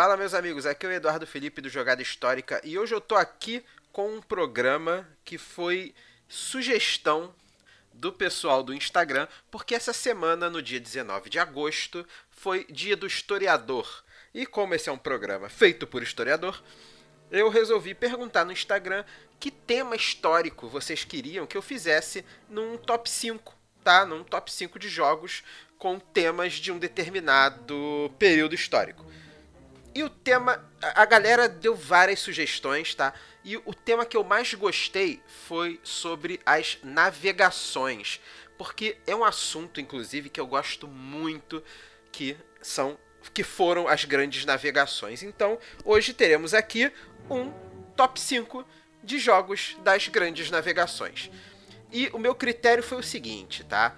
Fala, meus amigos, aqui é o Eduardo Felipe do Jogada Histórica e hoje eu tô aqui com um programa que foi sugestão do pessoal do Instagram, porque essa semana, no dia 19 de agosto, foi dia do historiador. E como esse é um programa feito por historiador, eu resolvi perguntar no Instagram que tema histórico vocês queriam que eu fizesse num top 5, tá? Num top 5 de jogos com temas de um determinado período histórico. E o tema, a galera deu várias sugestões, tá? E o tema que eu mais gostei foi sobre as navegações, porque é um assunto, inclusive, que eu gosto muito, que são que foram as grandes navegações. Então, hoje teremos aqui um top 5 de jogos das grandes navegações. E o meu critério foi o seguinte, tá?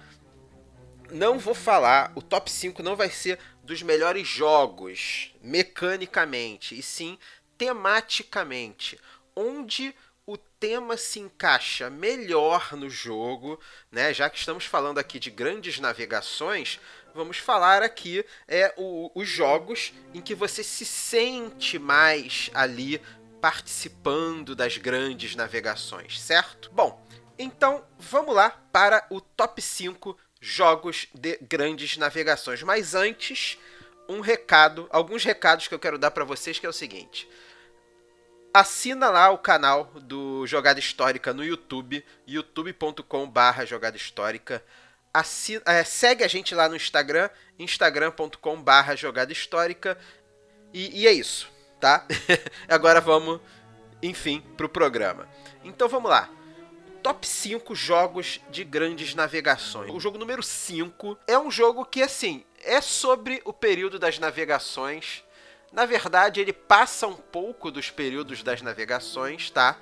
Não vou falar, o top 5 não vai ser dos melhores jogos mecanicamente, e sim tematicamente, onde o tema se encaixa melhor no jogo, né? Já que estamos falando aqui de grandes navegações, vamos falar aqui é o, os jogos em que você se sente mais ali participando das grandes navegações, certo? Bom, então vamos lá para o top 5 jogos de grandes navegações. Mas antes, um recado, alguns recados que eu quero dar para vocês que é o seguinte: assina lá o canal do Jogada Histórica no YouTube, youtube.com/barra Jogada Histórica. Assina, é, segue a gente lá no Instagram, instagram.com/barra Jogada Histórica. E, e é isso, tá? Agora vamos, enfim, pro programa. Então vamos lá top 5 jogos de grandes navegações. O jogo número 5 é um jogo que, assim, é sobre o período das navegações. Na verdade, ele passa um pouco dos períodos das navegações, tá?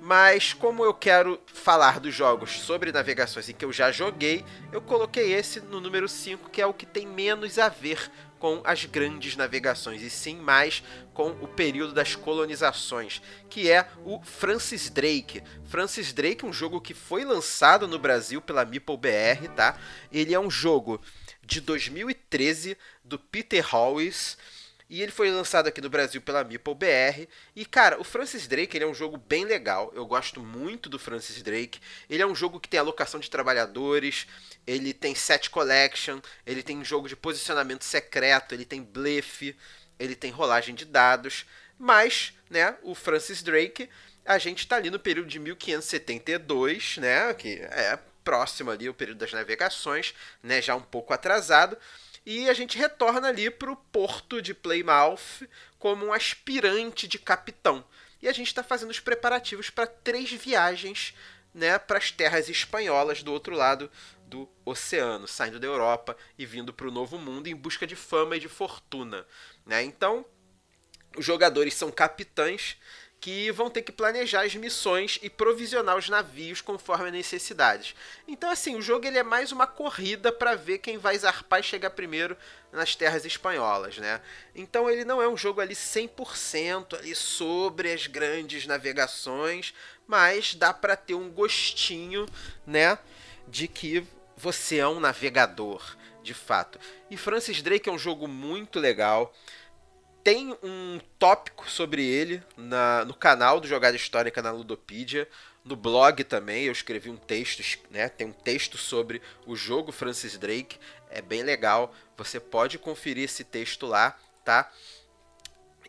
Mas como eu quero falar dos jogos sobre navegações em que eu já joguei, eu coloquei esse no número 5, que é o que tem menos a ver com as grandes navegações, e sim mais com o período das colonizações, que é o Francis Drake. Francis Drake um jogo que foi lançado no Brasil pela Meeple BR, tá? Ele é um jogo de 2013 do Peter Howes e ele foi lançado aqui no Brasil pela Meeple BR. E, cara, o Francis Drake ele é um jogo bem legal. Eu gosto muito do Francis Drake. Ele é um jogo que tem alocação de trabalhadores, ele tem set collection, ele tem jogo de posicionamento secreto, ele tem blefe, ele tem rolagem de dados. Mas, né, o Francis Drake, a gente está ali no período de 1572, né, que é próximo ali o período das navegações, né, já um pouco atrasado. E a gente retorna ali para o porto de Plymouth como um aspirante de capitão. E a gente está fazendo os preparativos para três viagens né, para as terras espanholas do outro lado do oceano, saindo da Europa e vindo para o Novo Mundo em busca de fama e de fortuna. Né? Então, os jogadores são capitães que vão ter que planejar as missões e provisionar os navios conforme as necessidades. Então, assim, o jogo ele é mais uma corrida para ver quem vai zarpar e chegar primeiro nas terras espanholas, né? Então, ele não é um jogo ali 100% ali sobre as grandes navegações, mas dá para ter um gostinho, né, de que você é um navegador, de fato. E Francis Drake é um jogo muito legal tem um tópico sobre ele na, no canal do Jogada Histórica na Ludopedia. No blog também eu escrevi um texto, né? Tem um texto sobre o jogo Francis Drake. É bem legal. Você pode conferir esse texto lá, tá?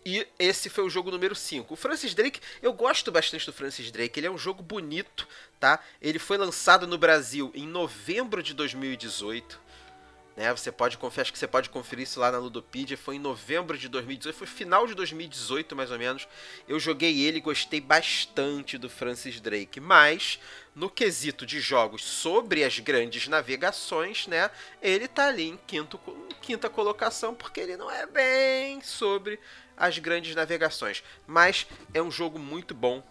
E esse foi o jogo número 5. O Francis Drake, eu gosto bastante do Francis Drake. Ele é um jogo bonito, tá? Ele foi lançado no Brasil em novembro de 2018. Né? Você pode acho que você pode conferir isso lá na Ludopedia. Foi em novembro de 2018, foi final de 2018 mais ou menos. Eu joguei ele gostei bastante do Francis Drake, mas no quesito de jogos sobre as grandes navegações, né? Ele tá ali em quinto, quinta colocação porque ele não é bem sobre as grandes navegações, mas é um jogo muito bom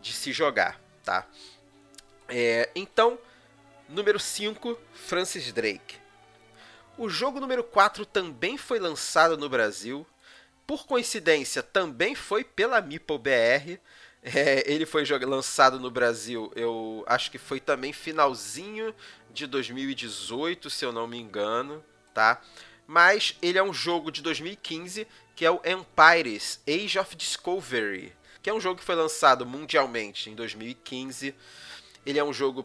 de se jogar, tá? É, então, número 5, Francis Drake. O jogo número 4 também foi lançado no Brasil. Por coincidência, também foi pela Meeple BR. É, ele foi lançado no Brasil, eu acho que foi também finalzinho de 2018, se eu não me engano, tá? Mas ele é um jogo de 2015 que é o Empires Age of Discovery, que é um jogo que foi lançado mundialmente em 2015. Ele é um jogo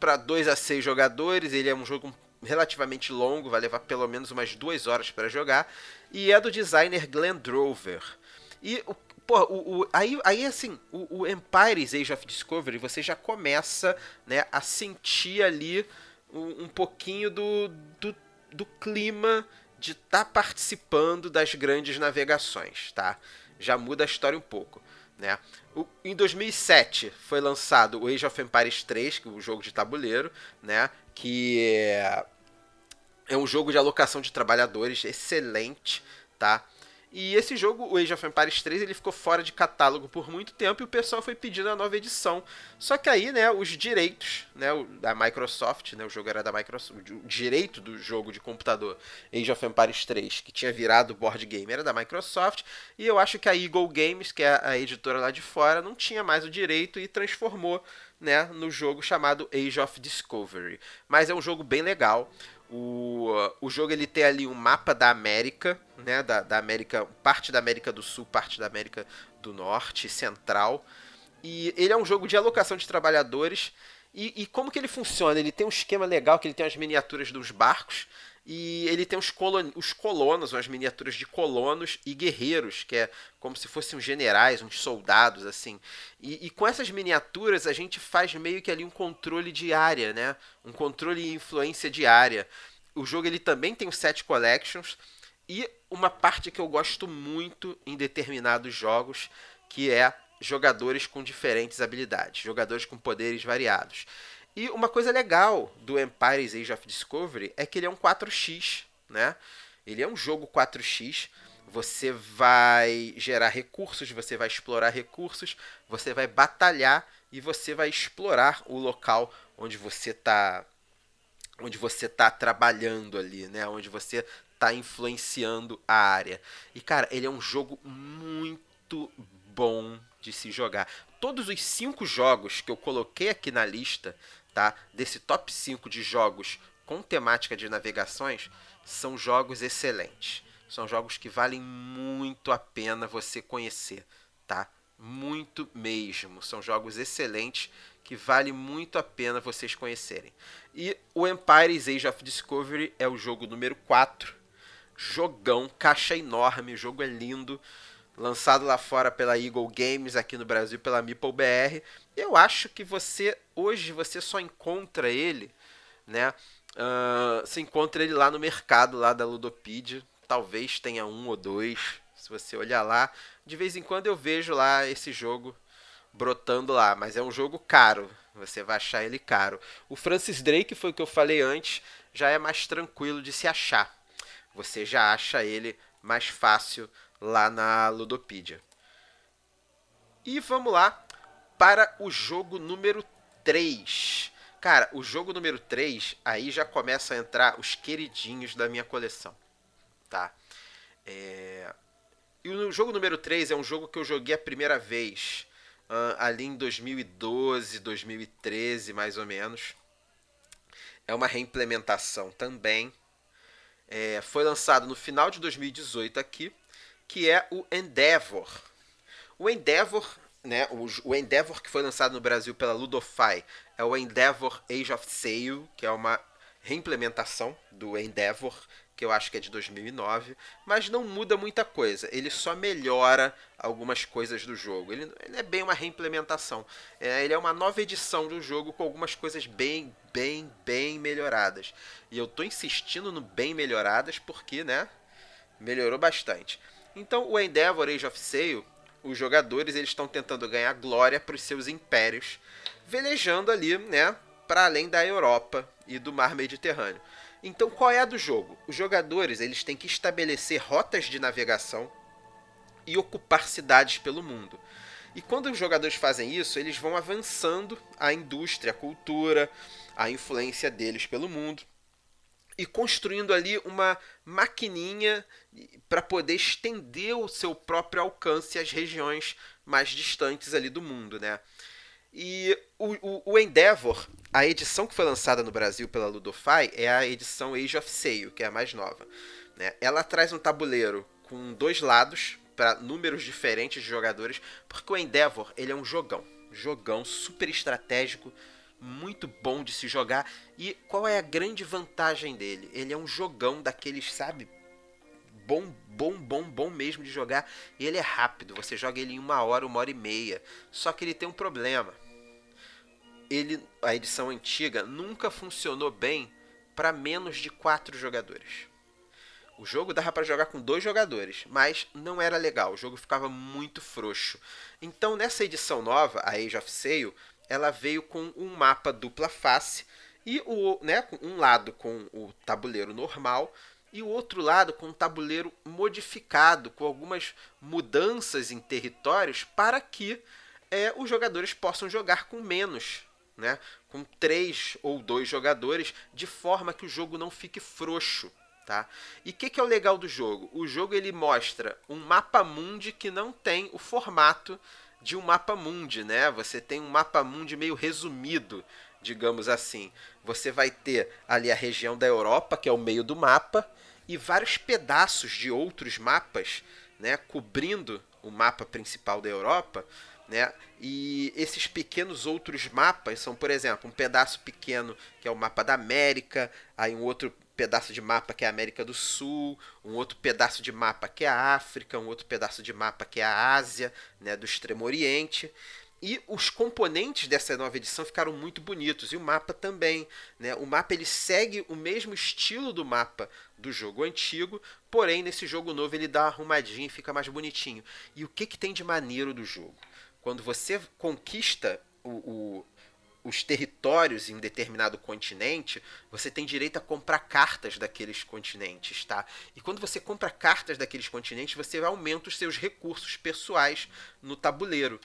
para 2 a 6 jogadores, ele é um jogo relativamente longo, vai levar pelo menos umas duas horas para jogar, e é do designer Glenn Drover. E pô, o, o, aí, aí assim, o, o Empires Age of Discovery, você já começa né, a sentir ali um, um pouquinho do, do, do clima de estar tá participando das grandes navegações, tá? Já muda a história um pouco, né? O, em 2007 foi lançado o Age of Empires 3, que é um jogo de tabuleiro, né? Que é, é um jogo de alocação de trabalhadores excelente, tá? E esse jogo, o Age of Empires 3, ele ficou fora de catálogo por muito tempo e o pessoal foi pedindo a nova edição. Só que aí, né, os direitos, né, da Microsoft, né, o jogo era da Microsoft, o direito do jogo de computador Age of Empires 3, que tinha virado board game, era da Microsoft, e eu acho que a Eagle Games, que é a editora lá de fora, não tinha mais o direito e transformou, né, no jogo chamado Age of Discovery. Mas é um jogo bem legal. O, o jogo ele tem ali um mapa da América, né? Da, da América, parte da América do Sul, parte da América do Norte, Central. E ele é um jogo de alocação de trabalhadores. E, e como que ele funciona? Ele tem um esquema legal que ele tem as miniaturas dos barcos e ele tem os, colon, os colonos, as miniaturas de colonos e guerreiros, que é como se fossem uns generais, uns soldados, assim. E, e, com essas miniaturas a gente faz meio que ali um controle de área, né? Um controle e influência de área. O jogo ele também tem os set collections e uma parte que eu gosto muito em determinados jogos, que é jogadores com diferentes habilidades, jogadores com poderes variados. E uma coisa legal do Empire's Age of Discovery é que ele é um 4x, né? Ele é um jogo 4x. Você vai gerar recursos, você vai explorar recursos, você vai batalhar e você vai explorar o local onde você está onde você tá trabalhando ali, né? Onde você está influenciando a área. E cara, ele é um jogo muito bom de se jogar. Todos os cinco jogos que eu coloquei aqui na lista tá? Desse top 5 de jogos com temática de navegações, são jogos excelentes. São jogos que valem muito a pena você conhecer, tá? Muito mesmo. São jogos excelentes que vale muito a pena vocês conhecerem. E o Empire's Age of Discovery é o jogo número 4. Jogão, caixa enorme, o jogo é lindo lançado lá fora pela Eagle Games, aqui no Brasil pela Meeple BR. Eu acho que você hoje você só encontra ele, né? Uh, você encontra ele lá no mercado lá da Ludopedia. Talvez tenha um ou dois, se você olhar lá. De vez em quando eu vejo lá esse jogo brotando lá, mas é um jogo caro. Você vai achar ele caro. O Francis Drake foi o que eu falei antes, já é mais tranquilo de se achar. Você já acha ele mais fácil lá na Ludopedia. E vamos lá para o jogo número 3. Cara, o jogo número 3, aí já começa a entrar os queridinhos da minha coleção. Tá? É... E o jogo número 3 é um jogo que eu joguei a primeira vez uh, ali em 2012, 2013, mais ou menos. É uma reimplementação também. É, foi lançado no final de 2018 aqui que é o Endeavor. O Endeavor, né, o, Endeavor que foi lançado no Brasil pela Ludofy, é o Endeavor Age of Sail, que é uma reimplementação do Endeavor, que eu acho que é de 2009, mas não muda muita coisa. Ele só melhora algumas coisas do jogo. Ele, ele é bem uma reimplementação. É, ele é uma nova edição do jogo com algumas coisas bem, bem, bem melhoradas. E eu tô insistindo no bem melhoradas porque, né, melhorou bastante. Então, o Endeavor Age of Sail, os jogadores eles estão tentando ganhar glória para os seus impérios, velejando ali, né, para além da Europa e do Mar Mediterrâneo. Então, qual é a do jogo? Os jogadores eles têm que estabelecer rotas de navegação e ocupar cidades pelo mundo. E quando os jogadores fazem isso, eles vão avançando a indústria, a cultura, a influência deles pelo mundo e construindo ali uma maquininha para poder estender o seu próprio alcance às regiões mais distantes ali do mundo, né? E o, o, o, Endeavor, a edição que foi lançada no Brasil pela Ludofy é a edição Age of Sail, que é a mais nova. Né? Ela traz um tabuleiro com dois lados para números diferentes de jogadores, porque o Endeavor ele é um jogão, jogão super estratégico, muito bom de se jogar. E qual é a grande vantagem dele? Ele é um jogão daqueles, sabe, bom, bom, bom, bom mesmo de jogar. E ele é rápido, você joga ele em uma hora, uma hora e meia. Só que ele tem um problema. Ele, a edição antiga nunca funcionou bem para menos de quatro jogadores. O jogo dava para jogar com dois jogadores, mas não era legal, o jogo ficava muito frouxo. Então, nessa edição nova, a Age of Sail, ela veio com um mapa dupla face e o, né, um lado com o tabuleiro normal e o outro lado com um tabuleiro modificado, com algumas mudanças em territórios para que é, os jogadores possam jogar com menos, né? com três ou dois jogadores, de forma que o jogo não fique frouxo. Tá? E o que, que, é o legal do jogo? O jogo ele mostra um mapa mundi que não tem o formato de um mapa mundi, né? Você tem um mapa mundi meio resumido, digamos assim. Você vai ter ali a região da Europa, que é o meio do mapa, e vários pedaços de outros mapas, né, cobrindo o mapa principal da Europa, né? E esses pequenos outros mapas são, por exemplo, um pedaço pequeno que é o mapa da América, aí um outro pedaço de mapa que é a América do Sul, um outro pedaço de mapa que é a África, um outro pedaço de mapa que é a Ásia, né, do Extremo Oriente. E os componentes dessa nova edição ficaram muito bonitos e o mapa também, né? O mapa ele segue o mesmo estilo do mapa do jogo antigo, porém nesse jogo novo ele dá uma arrumadinha e fica mais bonitinho. E o que que tem de maneiro do jogo? Quando você conquista o, o os territórios em determinado continente, você tem direito a comprar cartas daqueles continentes, tá? E quando você compra cartas daqueles continentes, você aumenta os seus recursos pessoais no tabuleiro.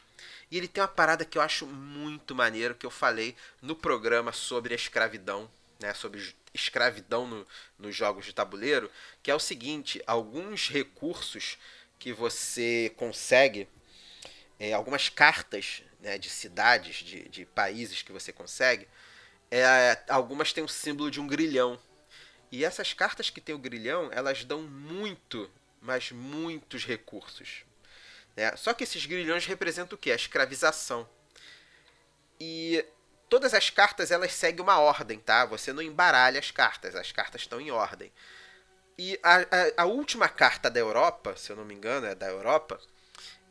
E ele tem uma parada que eu acho muito maneiro que eu falei no programa sobre a escravidão, né, sobre escravidão no, nos jogos de tabuleiro, que é o seguinte: alguns recursos que você consegue, é, algumas cartas né, de cidades, de, de países que você consegue, é, algumas têm o símbolo de um grilhão. E essas cartas que tem o grilhão, elas dão muito, mas muitos recursos. Né? Só que esses grilhões representam o que? A escravização. E todas as cartas elas seguem uma ordem, tá? Você não embaralha as cartas, as cartas estão em ordem. E a, a, a última carta da Europa, se eu não me engano, é da Europa,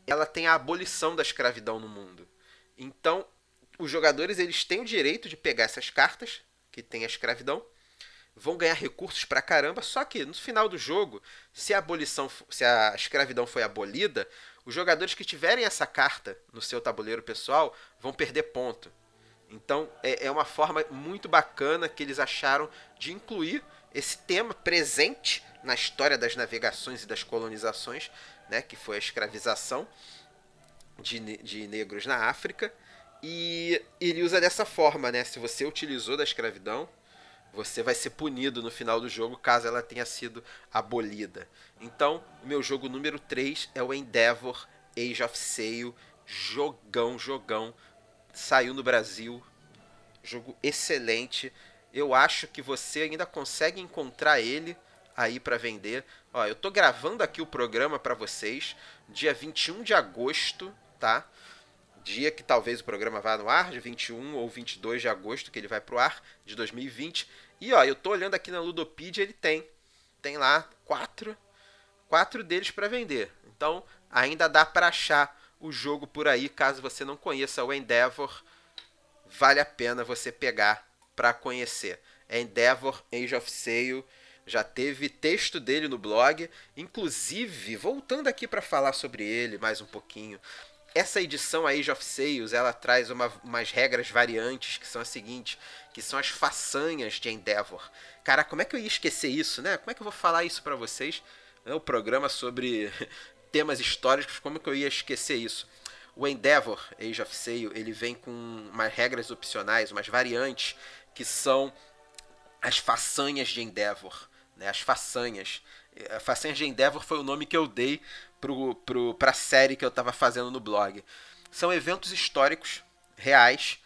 ela tem a abolição da escravidão no mundo. Então, os jogadores eles têm o direito de pegar essas cartas que tem a escravidão, vão ganhar recursos pra caramba, só que no final do jogo, se a abolição, se a escravidão foi abolida, os jogadores que tiverem essa carta no seu tabuleiro pessoal vão perder ponto. Então é, é uma forma muito bacana que eles acharam de incluir esse tema presente na história das navegações e das colonizações, né, que foi a escravização de, de negros na África. E ele usa dessa forma, né? Se você utilizou da escravidão, você vai ser punido no final do jogo caso ela tenha sido abolida. Então, o meu jogo número 3 é o Endeavor Age of Sail. Jogão, jogão. Saiu no Brasil. Jogo excelente. Eu acho que você ainda consegue encontrar ele aí para vender. Ó, eu tô gravando aqui o programa para vocês, dia 21 de agosto tá? Dia que talvez o programa vá no ar, de 21 ou 22 de agosto, que ele vai pro ar, de 2020. E ó, eu tô olhando aqui na Ludopedia, ele tem. Tem lá quatro, quatro deles para vender. Então, ainda dá para achar o jogo por aí, caso você não conheça o Endeavor, vale a pena você pegar para conhecer. Endeavor Age of Sail, já teve texto dele no blog, inclusive, voltando aqui para falar sobre ele mais um pouquinho, essa edição Age of Sales, ela traz uma, umas regras variantes que são as seguintes, que são as façanhas de Endeavor. Cara, como é que eu ia esquecer isso, né? Como é que eu vou falar isso para vocês? É o programa sobre temas históricos, como é que eu ia esquecer isso? O Endeavor Age of Sail, ele vem com umas regras opcionais, umas variantes, que são as façanhas de Endeavor, né? As façanhas. Façanhas de Endeavor foi o nome que eu dei pro, pro, série que eu estava fazendo no blog. São eventos históricos reais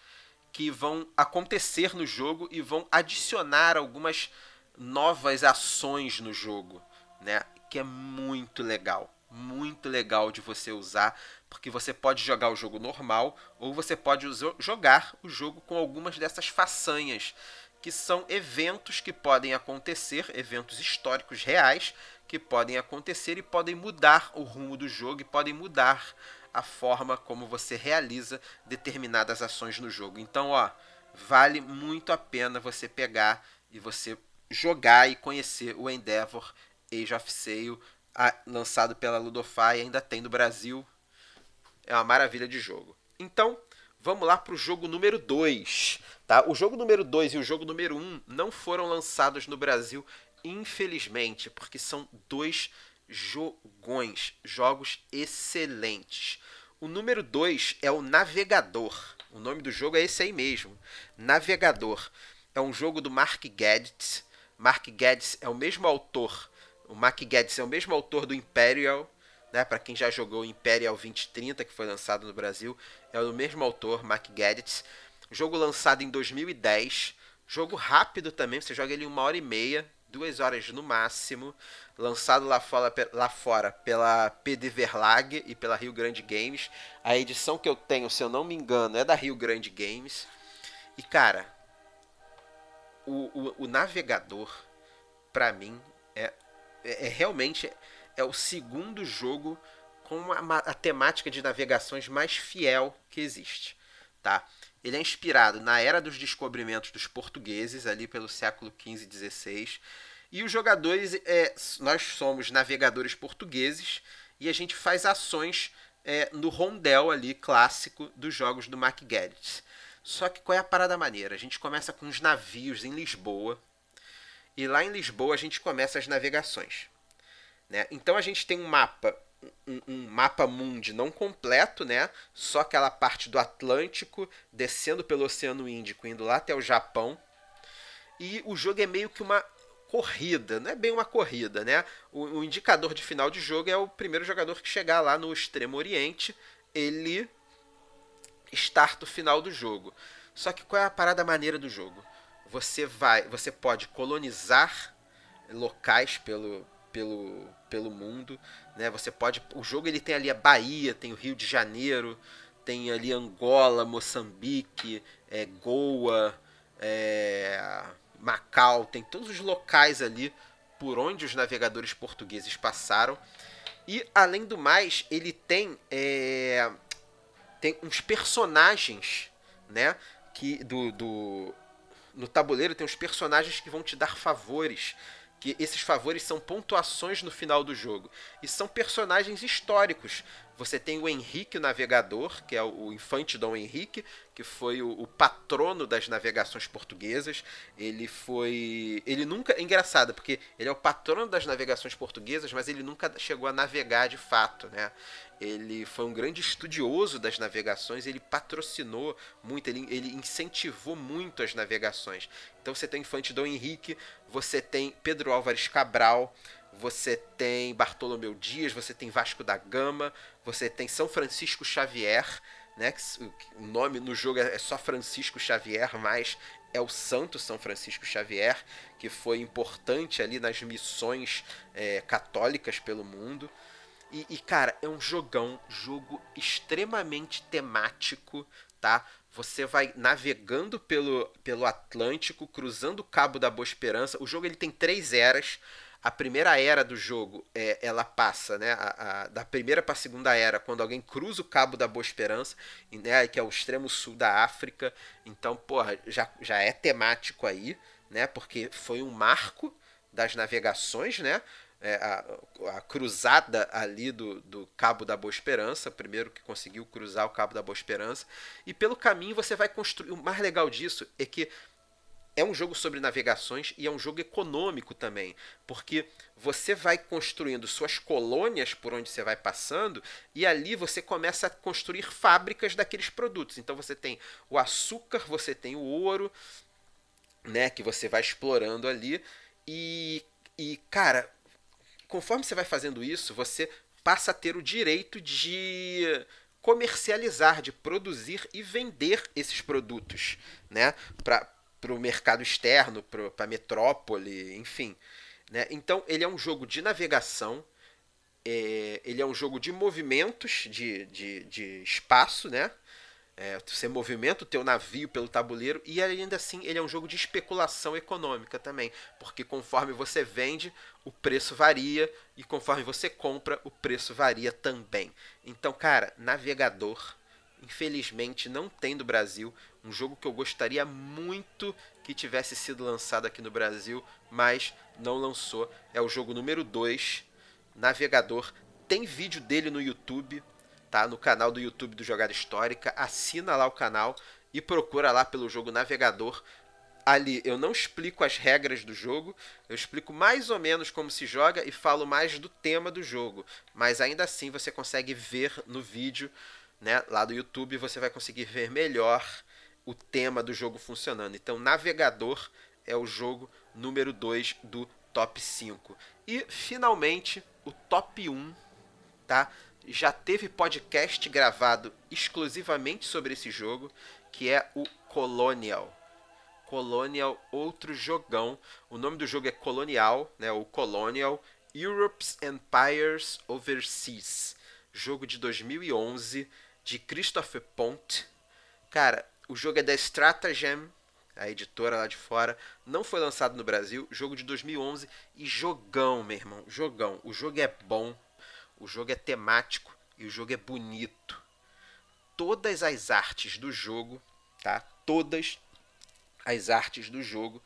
que vão acontecer no jogo e vão adicionar algumas novas ações no jogo, né? que é muito legal. Muito legal de você usar, porque você pode jogar o jogo normal ou você pode jogar o jogo com algumas dessas façanhas, que são eventos que podem acontecer, eventos históricos reais que podem acontecer e podem mudar o rumo do jogo e podem mudar a forma como você realiza determinadas ações no jogo. Então, ó, vale muito a pena você pegar e você jogar e conhecer o Endeavor Age of Sail, lançado pela Ludofy, ainda tem no Brasil. É uma maravilha de jogo. Então, vamos lá para o jogo número 2. Tá? O jogo número 2 e o jogo número 1 um não foram lançados no Brasil, infelizmente, porque são dois jogões, jogos excelentes. O número 2 é o Navegador. O nome do jogo é esse aí mesmo, Navegador. É um jogo do Mark Geddes. Mark Geddes é o mesmo autor. O Mark Geddes é o mesmo autor do Imperial, né? Para quem já jogou Imperial 2030, que foi lançado no Brasil, é o mesmo autor, Mark Geddes. Jogo lançado em 2010. Jogo rápido também, você joga ele uma hora e meia, duas horas no máximo, lançado lá fora, lá fora pela PD Verlag e pela Rio Grande Games. A edição que eu tenho, se eu não me engano, é da Rio Grande Games. E cara, o, o, o navegador, para mim, é, é, é, realmente é o segundo jogo com a, a temática de navegações mais fiel que existe, tá? Ele é inspirado na era dos descobrimentos dos portugueses, ali pelo século XV e XVI. E os jogadores, é, nós somos navegadores portugueses e a gente faz ações é, no rondel ali clássico dos jogos do Geddes. Só que qual é a parada maneira? A gente começa com os navios em Lisboa e lá em Lisboa a gente começa as navegações. Né? Então a gente tem um mapa um, um, mapa mundi não completo, né? Só aquela parte do Atlântico, descendo pelo Oceano Índico, indo lá até o Japão. E o jogo é meio que uma corrida, não é bem uma corrida, né? O, o indicador de final de jogo é o primeiro jogador que chegar lá no Extremo Oriente, ele starta o final do jogo. Só que qual é a parada maneira do jogo? Você vai, você pode colonizar locais pelo, pelo, pelo mundo, né? Você pode, o jogo ele tem ali a Bahia, tem o Rio de Janeiro, tem ali Angola, Moçambique, é, Goa, é, Macau, tem todos os locais ali por onde os navegadores portugueses passaram. E além do mais, ele tem é, tem uns personagens, né? Que do, do no tabuleiro tem uns personagens que vão te dar favores que esses favores são pontuações no final do jogo. E são personagens históricos. Você tem o Henrique o Navegador, que é o infante Dom Henrique, que foi o, o, patrono das navegações portuguesas. Ele foi. Ele nunca. É engraçado, porque ele é o patrono das navegações portuguesas, mas ele nunca chegou a navegar de fato, né? Ele foi um grande estudioso das navegações, ele patrocinou muito, ele, ele incentivou muito as navegações. Então você tem Infante Dom Henrique, você tem Pedro Álvares Cabral, você tem Bartolomeu Dias, você tem Vasco da Gama, você tem São Francisco Xavier, né? O nome no jogo é só Francisco Xavier, mas é o Santo São Francisco Xavier, que foi importante ali nas missões é, católicas pelo mundo. E, e, cara, é um jogão, jogo extremamente temático, tá? Você vai navegando pelo, pelo Atlântico, cruzando o Cabo da Boa Esperança. O jogo ele tem três eras. A primeira era do jogo, é, ela passa, né, a, a, da primeira para a segunda era, quando alguém cruza o Cabo da Boa Esperança, né, que é o extremo sul da África. Então, porra, já, já é temático aí, né, porque foi um marco das navegações, né? é, a, a, cruzada ali do, do Cabo da Boa Esperança, primeiro que conseguiu cruzar o Cabo da Boa Esperança, e pelo caminho você vai construir. O mais legal disso é que é um jogo sobre navegações e é um jogo econômico também, porque você vai construindo suas colônias por onde você vai passando e ali você começa a construir fábricas daqueles produtos. Então você tem o açúcar, você tem o ouro, né, que você vai explorando ali e e cara, conforme você vai fazendo isso, você passa a ter o direito de comercializar, de produzir e vender esses produtos, né? Para o mercado externo, para a metrópole, enfim. Né? Então, ele é um jogo de navegação, é, ele é um jogo de movimentos de, de, de espaço, né? É, você movimenta o teu navio pelo tabuleiro e ainda assim ele é um jogo de especulação econômica também, porque conforme você vende, o preço varia e conforme você compra, o preço varia também. Então, cara, navegador, infelizmente não tem do Brasil, um jogo que eu gostaria muito que tivesse sido lançado aqui no Brasil, mas não lançou. É o jogo número 2, Navegador. Tem vídeo dele no YouTube, tá? No canal do YouTube do Jogada Histórica. Assina lá o canal e procura lá pelo jogo Navegador. Ali eu não explico as regras do jogo, eu explico mais ou menos como se joga e falo mais do tema do jogo. Mas ainda assim você consegue ver no vídeo, né, lá do YouTube, você vai conseguir ver melhor o tema do jogo funcionando. Então, Navegador é o jogo número 2 do top 5. E finalmente, o top 1, tá? Já teve podcast gravado exclusivamente sobre esse jogo, que é o Colonial. Colonial, outro jogão. O nome do jogo é Colonial, né? O Colonial Europe's Empires Overseas. Jogo de 2011 de Christopher Pont. Cara, o jogo é da Stratagem, a editora lá de fora. Não foi lançado no Brasil. Jogo de 2011 e jogão, meu irmão. Jogão. O jogo é bom. O jogo é temático e o jogo é bonito. Todas as artes do jogo, tá? Todas as artes do jogo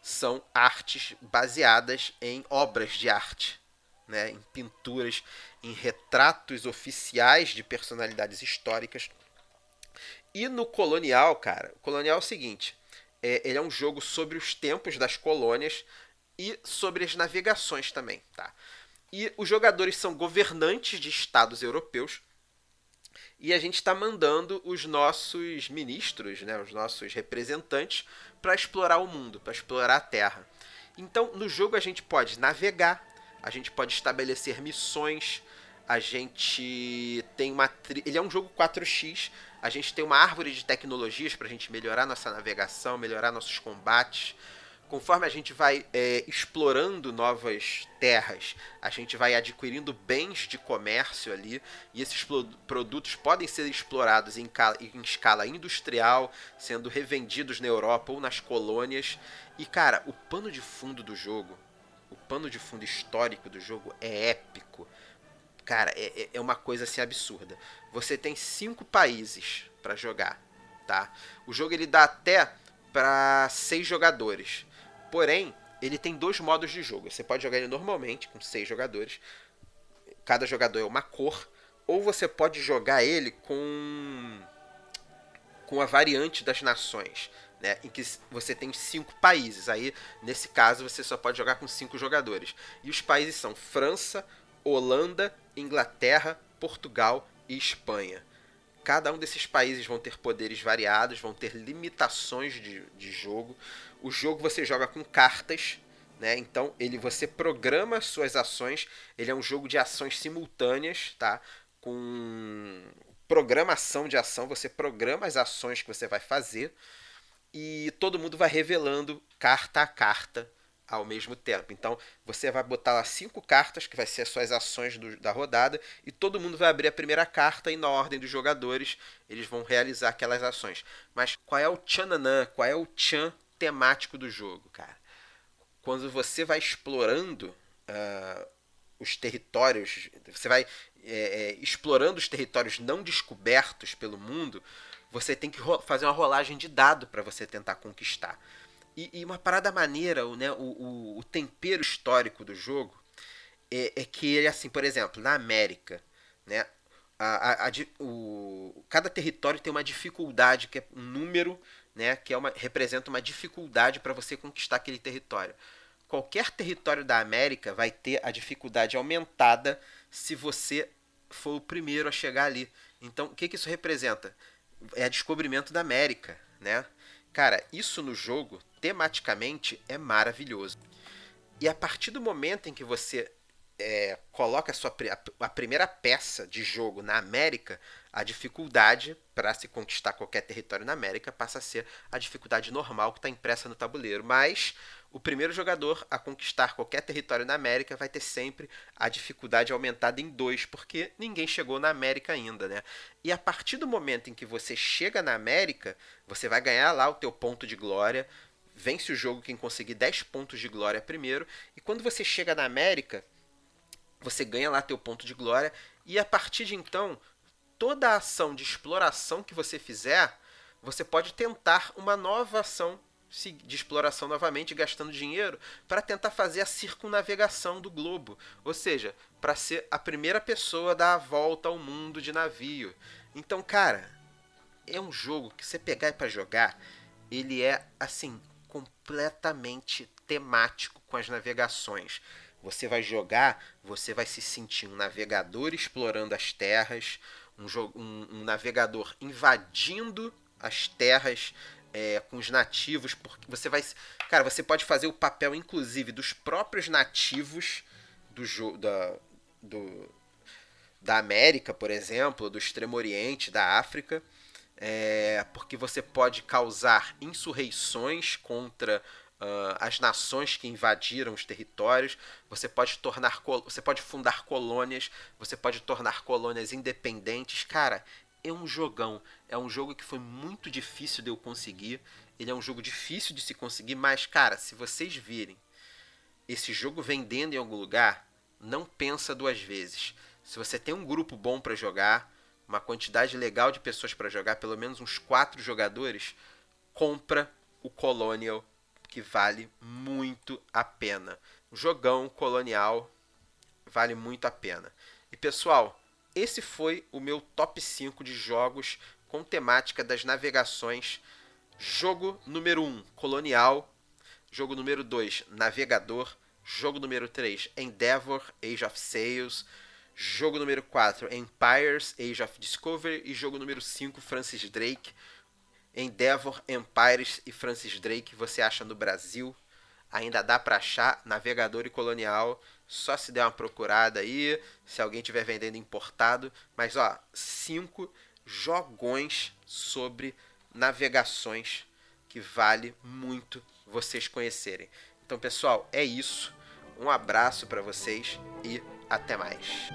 são artes baseadas em obras de arte, né? Em pinturas, em retratos oficiais de personalidades históricas e no Colonial, cara, o Colonial é o seguinte: é, ele é um jogo sobre os tempos das colônias e sobre as navegações também, tá? E os jogadores são governantes de estados europeus e a gente está mandando os nossos ministros, né, os nossos representantes, para explorar o mundo, para explorar a Terra. Então, no jogo a gente pode navegar, a gente pode estabelecer missões, a gente tem uma. Tri... Ele é um jogo 4x. A gente tem uma árvore de tecnologias para a gente melhorar nossa navegação, melhorar nossos combates. Conforme a gente vai é, explorando novas terras, a gente vai adquirindo bens de comércio ali, e esses produtos podem ser explorados em, em escala industrial, sendo revendidos na Europa ou nas colônias. E cara, o pano de fundo do jogo, pano de fundo histórico do jogo é épico Cara, é, é, é uma coisa assim absurda. Você tem cinco países para jogar, tá? O jogo ele dá até para seis jogadores. Porém, ele tem dois modos de jogo. Você pode jogar ele normalmente com seis jogadores. Cada jogador é uma cor. Ou você pode jogar ele com com a variante das nações, né, em que você tem cinco países. Aí, nesse caso, você só pode jogar com cinco jogadores. E os países são França, Holanda, Inglaterra, Portugal e Espanha. Cada um desses países vão ter poderes variados, vão ter limitações de, de jogo. O jogo você joga com cartas, né? Então ele você programa suas ações. Ele é um jogo de ações simultâneas, tá? Com programação de ação, você programa as ações que você vai fazer e todo mundo vai revelando carta a carta ao mesmo tempo. Então você vai botar lá cinco cartas, que vai ser as suas ações do, da rodada, e todo mundo vai abrir a primeira carta e na ordem dos jogadores eles vão realizar aquelas ações. Mas qual é o tchananã, qual é o tchan temático do jogo, cara? Quando você vai explorando uh, os territórios, você vai é, é, explorando os territórios não descobertos pelo mundo, você tem que fazer uma rolagem de dado para você tentar conquistar. E, e uma parada maneira, né, o, o, o, tempero histórico do jogo é, é, que ele, assim, por exemplo, na América, né, a, a, a, o, cada território tem uma dificuldade, que é um número, né, que é uma, representa uma dificuldade para você conquistar aquele território. Qualquer território da América vai ter a dificuldade aumentada se você for o primeiro a chegar ali. Então, o que, que isso representa? É descobrimento da América, né? Cara, isso no jogo, tematicamente, é maravilhoso. E a partir do momento em que você é, coloca a, sua, a, a, primeira peça de jogo na América, a dificuldade para se conquistar qualquer território na América passa a ser a dificuldade normal que está impressa no tabuleiro. Mas o primeiro jogador a conquistar qualquer território na América vai ter sempre a dificuldade aumentada em dois, porque ninguém chegou na América ainda, né? E a partir do momento em que você chega na América, você vai ganhar lá o teu ponto de glória, vence o jogo quem conseguir 10 pontos de glória primeiro, e quando você chega na América, você ganha lá teu ponto de glória, e a partir de então, toda a ação de exploração que você fizer, você pode tentar uma nova ação de exploração novamente, gastando dinheiro para tentar fazer a circunnavegação do globo, ou seja, para ser a primeira pessoa a dar a volta ao mundo de navio. Então, cara, é um jogo que você pegar para jogar, ele é assim completamente temático com as navegações. Você vai jogar, você vai se sentir um navegador explorando as terras, um, um, um navegador invadindo as terras é, com os nativos, porque você vai. Cara, você pode fazer o papel, inclusive, dos próprios nativos do jogo. Da, do, da América, por exemplo, do Extremo Oriente, da África, é, porque você pode causar insurreições contra uh, as nações que invadiram os territórios, você pode tornar você pode fundar colônias, você pode tornar colônias independentes. Cara, é um jogão. É um jogo que foi muito difícil de eu conseguir. Ele é um jogo difícil de se conseguir, mas, cara, se vocês virem esse jogo vendendo em algum lugar, não pensa duas vezes. Se você tem um grupo bom para jogar, uma quantidade legal de pessoas para jogar, pelo menos uns quatro jogadores, compra o Colonial, que vale muito a pena. O jogão colonial vale muito a pena. E pessoal, esse foi o meu top 5 de jogos com temática das navegações. Jogo número 1, Colonial. Jogo número 2, Navegador. Jogo número 3, Endeavor, Age of Sails. Jogo número 4, Empires, Age of Discovery. E jogo número 5, Francis Drake. Endeavor, Empires e Francis Drake você acha no Brasil. Ainda dá para achar Navegador e Colonial só se der uma procurada aí, se alguém estiver vendendo importado. Mas ó, cinco jogões sobre navegações que vale muito vocês conhecerem. Então, pessoal, é isso. Um abraço para vocês e até mais.